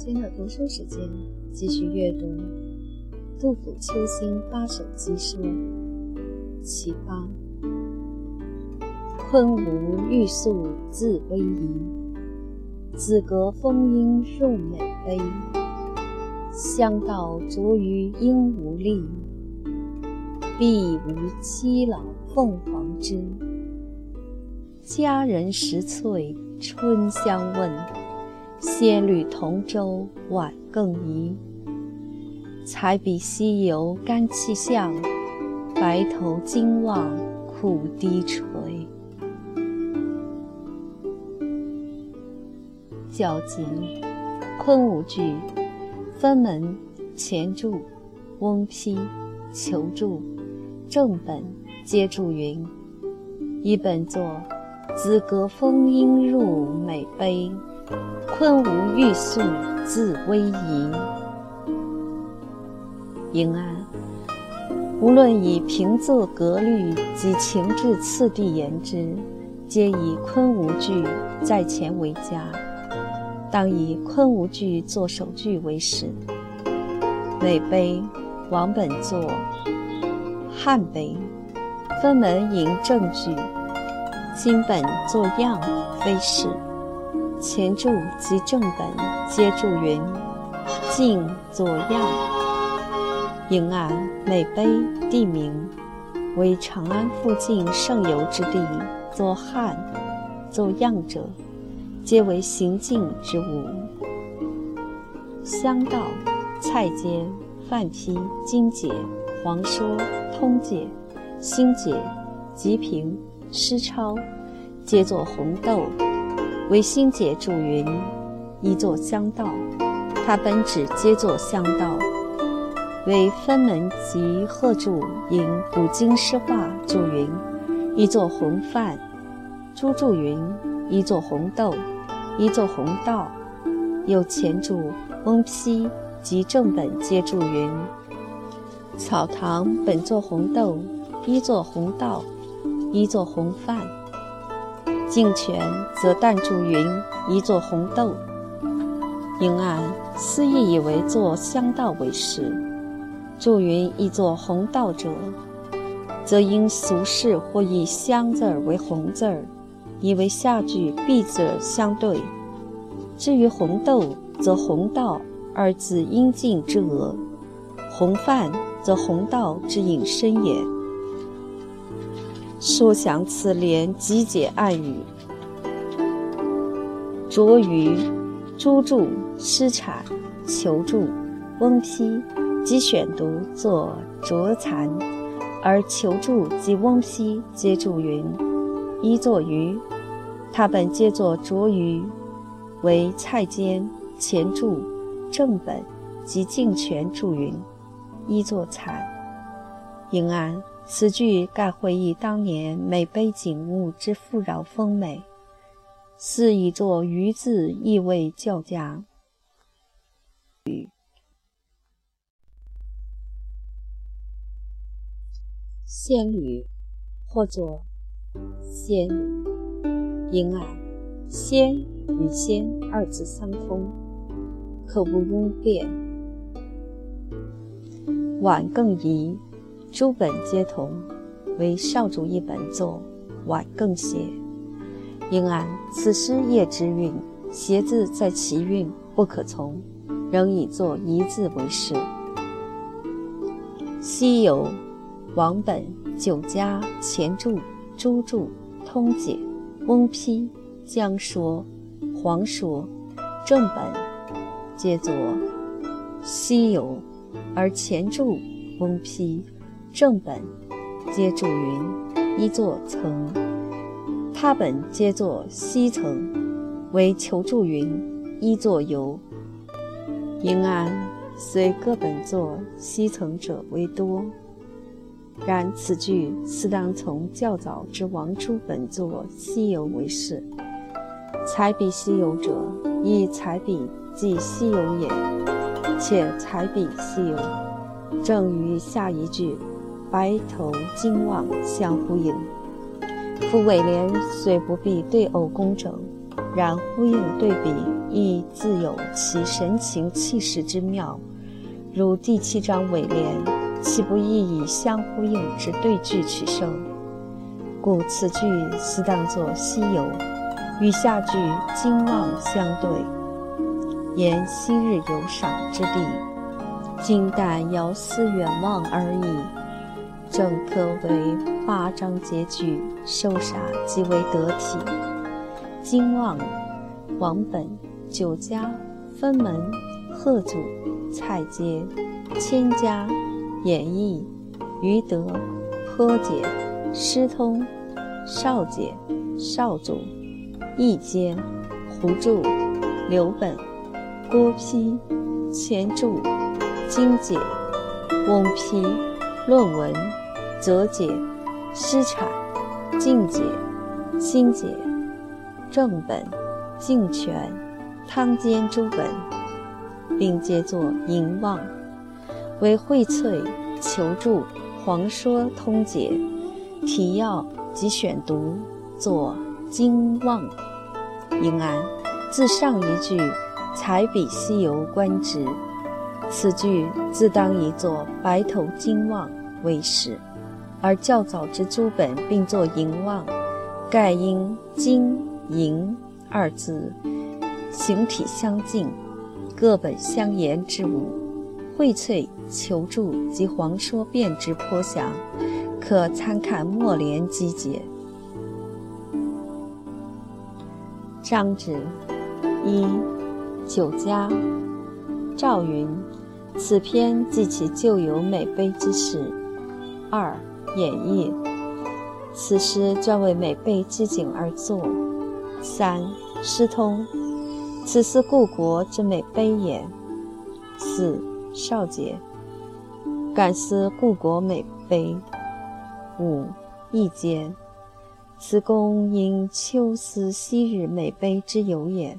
间的读书时间，继续阅读杜甫《秋兴八首集说》其八。昆吾玉素自逶迤，子格风音入美悲。香道着于鹦鹉立，碧无栖老凤凰枝。佳人识翠春相问，仙侣同舟晚更移。才比西游干气象，白头金望苦低垂。较紧，昆吾句，分门前注、翁批、求注、正本皆注云。一本作。子格风音入美碑，昆吾玉素自逶迤。迎安，无论以平仄格律及情志次第言之，皆以昆吾句在前为佳。当以昆吾句作首句为始。美碑，王本作汉碑，分门引正句。今本作样，非是。前注及正本皆注云：静作样。迎安美碑地名，为长安附近盛游之地。作汉，作样者，皆为行进之物。香道、蔡监、范批、金解、黄说、通解、新解、吉平。诗抄，皆作红豆，为新解注云：一作香道，它本旨皆作香道，为分门及贺注引古今诗画注云：一作红范，朱注云：一作红豆，一作红道，有前注翁批及正本皆注云：草堂本作红豆，一作红道。一作红饭，敬泉则淡注云一作红豆。应按思意以为作香道为实，注云亦作红道者，则因俗世或以香字儿为红字儿，以为下句必字相对。至于红豆，则红道二字音近之额，红饭则红道之引申也。说详此联，集解暗语。着于朱注、诗产、求注、翁批即选读作着残，而求注及翁批皆注云：一作于，他本皆作着于，为蔡监前注、正本及敬泉注云：一作残。应安。此句盖回忆当年美碑景物之富饶丰美，似以作“鱼”字意味较佳。仙侣，或作仙侣。因爱仙与仙二字相通，可不庸变。晚更宜。诸本皆同，唯少主一本作晚更歇。应按此诗叶之韵，谐字在其韵不可从，仍以作一字为是。西游、王本、九家、钱注、朱注、通解、翁批、江说、黄说、正本，皆作西游，而钱注、翁批。正本皆住云一座层，他本皆作西层，为求助云一座游。应安虽各本作西层者为多，然此句似当从较早之王初本作西游为是。才比西游者，亦才比即西游也，且才比西游正与下一句。白头金望相呼应，夫尾联虽不必对偶工整，然呼应对比亦自有其神情气势之妙。如第七章尾联，岂不亦以相呼应之对句取胜？故此句似当作西游，与下句金望相对，言昔日游赏之地，今但遥思远望而已。正可为八章结句，收煞极为得体。金旺、王本、酒家、分门、贺祖、蔡阶、千家、演义、余德、颇解、师通、少解、少祖、义阶、胡著、刘本、郭丕、钱注、金解、翁丕、论文。则解、师产、净解、心解、正本、净全、汤煎诸本，并皆作淫望，为荟萃、求助、黄说通解、提要及选读，作经望。应安，自上一句采笔西游观之，此句自当以作白头经望为始。而较早之诸本并作淫望，盖因金银二字形体相近，各本相言之物，荟萃求助及黄说辨之颇详，可参看末联机解。章旨一酒家赵云，此篇记其旧友美碑之事。二演绎，此诗专为美碑之景而作。三诗通，此思故国之美碑也。四少杰，感思故国美碑。五意间，此公因秋思昔日美碑之由也。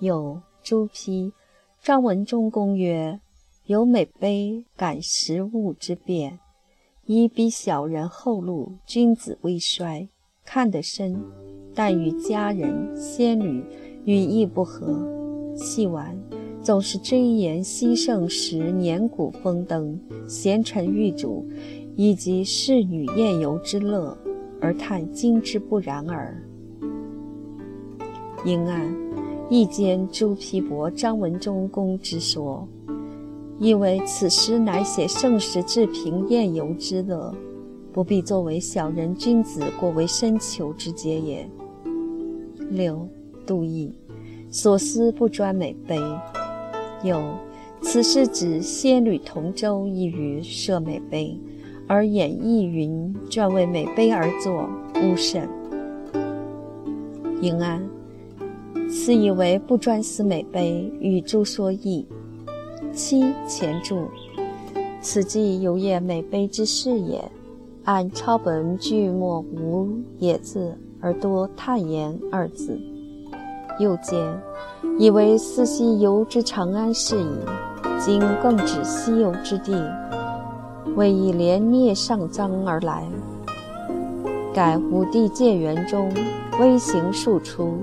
有朱批，张文忠公曰：有美碑，感时物之变。以比小人后路，君子未衰，看得深，但与佳人、仙侣语意不合。戏玩，总是追言西盛时年古风灯、贤臣御主，以及侍女宴游之乐，而叹今之不然耳。因案，亦见朱批驳张文忠公之说。以为此诗乃写盛时治平宴游之乐，不必作为小人君子过为深求之节也。六杜毅，所思不专美碑。有此诗指仙侣同舟一隅设美碑，而演义云专为美碑而作，勿甚。应安，此以为不专思美碑，与诸说异。七前注，此即有业美碑之事也。按抄本句末无也字，而多叹言二字。又见，以为四西游之长安事矣。今更指西游之地，为以连灭上章而来。改武帝建元中，微行数出，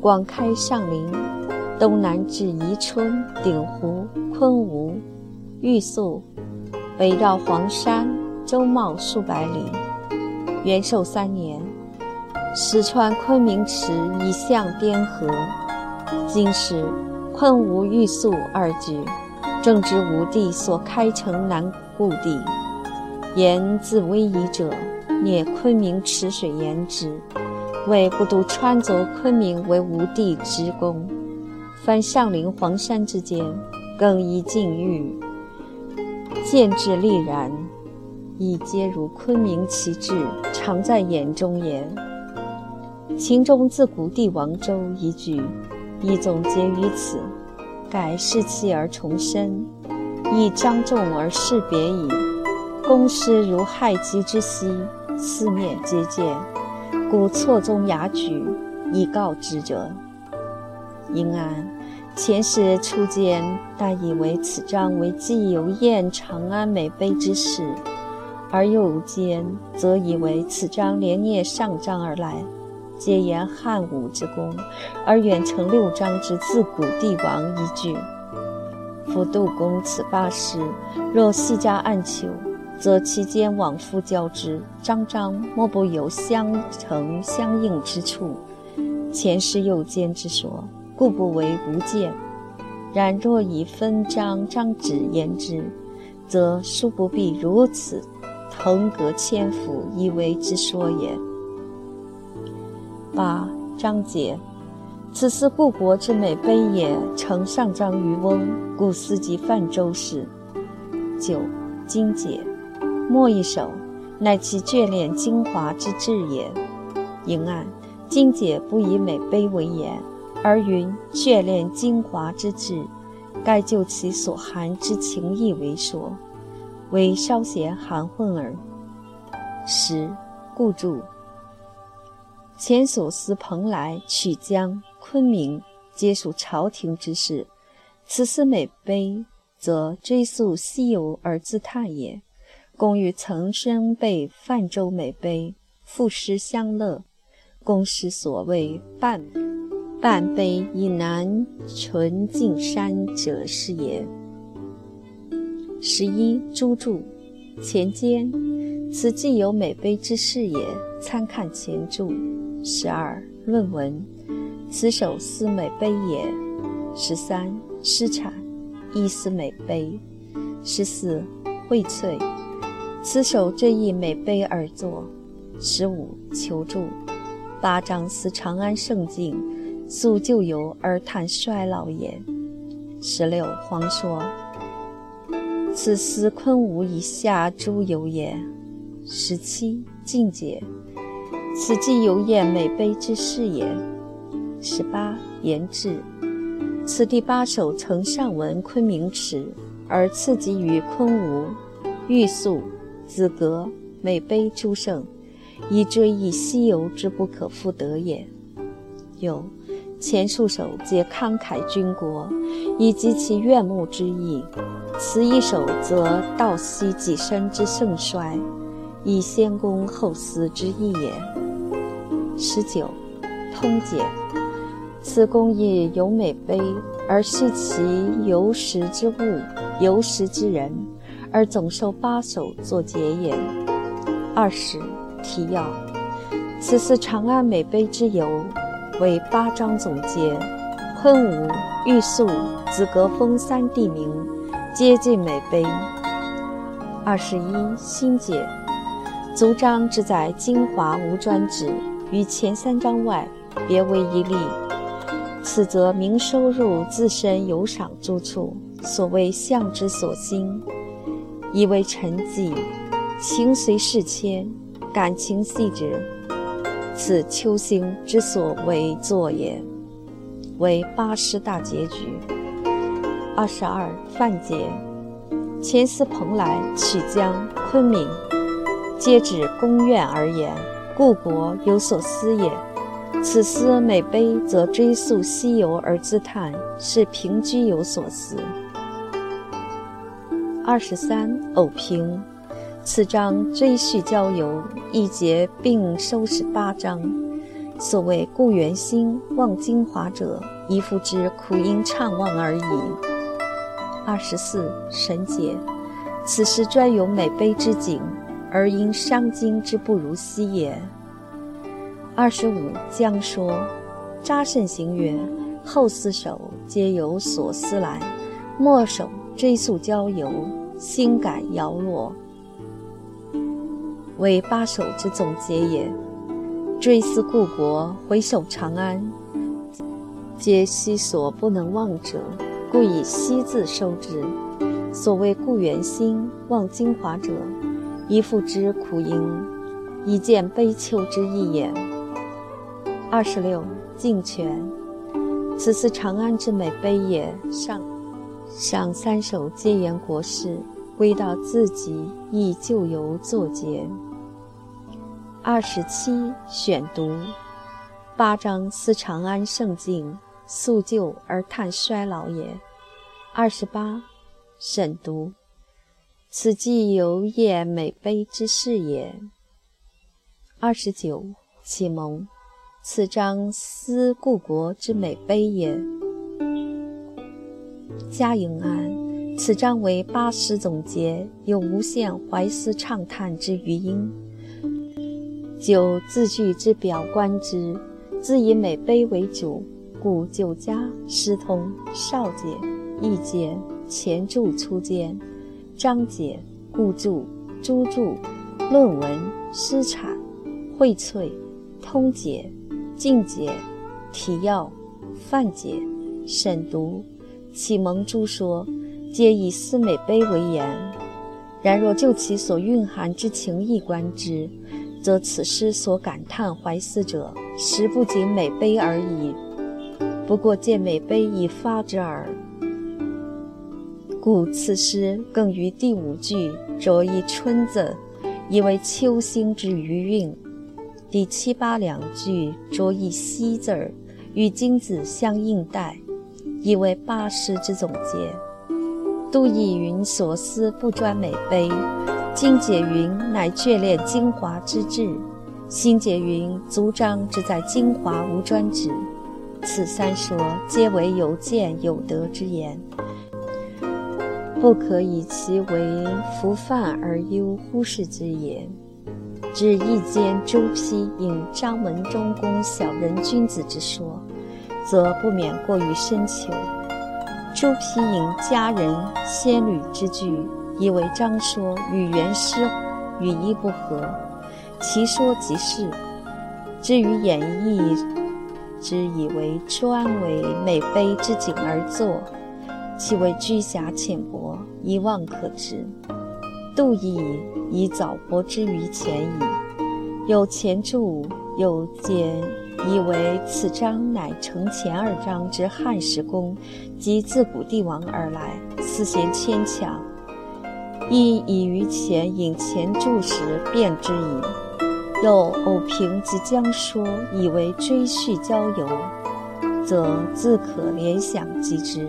广开上林。东南至宜春、鼎湖、昆吾、玉宿，北绕黄山、周茂数百里。元寿三年，始穿昆明池以向滇河。今时昆吾、玉宿二举，正值吴地所开城南故地。言自威仪者，聂昆明池水言之，为不独穿凿昆明为吴地之功。凡上陵黄山之间，更以境遇，见之立然，亦皆如昆明其志，常在眼中也。秦中自古帝王州一句，亦总结于此，改士气而重申，亦张重而示别矣。公师如害鸡之息，四面皆见，故错综雅举，以告之者。应安，前世初见，但以为此章为既有宴长安美碑之事；而又见，则以为此章连聂上章而来，皆言汉武之功，而远承六章之自古帝王一句。夫杜公此八诗，若细加暗求，则其间往复交织，章章莫不有相承相应之处。前世右兼之说，故不为无见。然若以分章章旨言之，则殊不必如此腾格千幅以为之说也。八章节，此思故国之美碑也，承上章于翁，故思及泛舟事。九精解，末一首，乃其眷恋精华之志也。迎案，精解不以美碑为言。而云眷恋精华之志，该就其所含之情意为说，为稍嫌含混耳。十故注。前所思蓬莱、曲江、昆明，皆属朝廷之事。此思美碑，则追溯西游而自叹也。公欲曾生被泛舟美碑，赋诗相乐，公诗所谓半。半碑以南纯净山者是也。十一朱注前间，此既有美碑之事也。参看前注。十二论文，此首思美碑也。十三诗产，亦思美碑。十四荟萃，此首这一美碑而作。十五求助，八章思长安盛境。溯旧游而叹衰老也。十六黄说：“此思昆吾以下诸游也。”十七静解，此即游宴美杯之事也。十八言志，此第八首曾上文昆明池，而次及于昆吾、玉素、子格美杯诸胜，以追忆西游之不可复得也。有。前数首皆慷慨军国，以及其怨慕之意；此一首则道惜己身之盛衰，以先公后私之意也。十九，通解。此公亦有美碑，而叙其游时之物、游时之人，而总收八首作结也。二十，提要。此次长安美碑之由。为八章总结，昆吾、玉素、紫阁峰三地名，皆尽美碑。二十一新解，足章之在精华无专指，于前三章外别为一例。此则明收入自身有赏诸处，所谓相之所兴，以为沉寂，情随事迁，感情细致。此秋兴之所为作也，为八诗大结局。二十二范节，前思蓬莱、曲江、昆明，皆指宫苑而言，故国有所思也。此思每悲，则追溯西游而自叹，是平居有所思。二十三偶评。此章追叙郊游，一节并收拾八章。所谓故园心，望精华者，一复之苦因怅望而已。二十四神解，此诗专有美碑之景，而因伤今之不如昔也。二十五将说，扎慎行曰：后四首皆有所思来，末首追溯郊游，心感摇落。为八首之总结也。追思故国，回首长安，皆昔所不能忘者，故以昔字收之。所谓故园心，望京华者，一复之苦因，以见悲秋之意也。二十六敬泉，此次长安之美碑也。上上三首皆言国事。归到自己，亦旧游作结。二十七选读，八章思长安盛景，溯旧而叹衰老也。二十八审读，此即游宴美悲之事也。二十九启蒙，此章思故国之美悲也。嘉应安，此章为八诗总结，有无限怀思畅叹之余音。九字句之表观之，自以美碑为主，故九家、诗通、少解、易解、前注、粗简、章解、故注、诸注、论文、诗阐、荟萃、通解、进解、提要、范解、审读。启蒙诸说，皆以思美碑为言。然若就其所蕴含之情意观之，则此诗所感叹怀思者，实不仅美碑而已。不过见美碑以发之耳。故此诗更于第五句着一“春”字，以为秋兴之余韵；第七八两句着一“夕”字儿，与金子相应带。以为八诗之总结。杜意云所思不专美碑，今解云乃眷恋精华之志，心解云足章之在精华无专之。此三说皆为有见有德之言，不可以其为浮泛而忧忽视之也。指一间朱批引张门中宫小人君子之说。则不免过于深求。朱批引佳人仙侣之句，以为章说与原诗语意不合，其说即是。至于演绎之，以为专为美碑之景而作，其为居狭浅薄，一望可知。杜意以早博之于前矣。有前注，有简。以为此章乃承前二章之汉时公及自古帝王而来，此嫌牵强。亦以于前引前注时辨之矣。又偶凭及将说，以为追叙交游，则自可联想即之。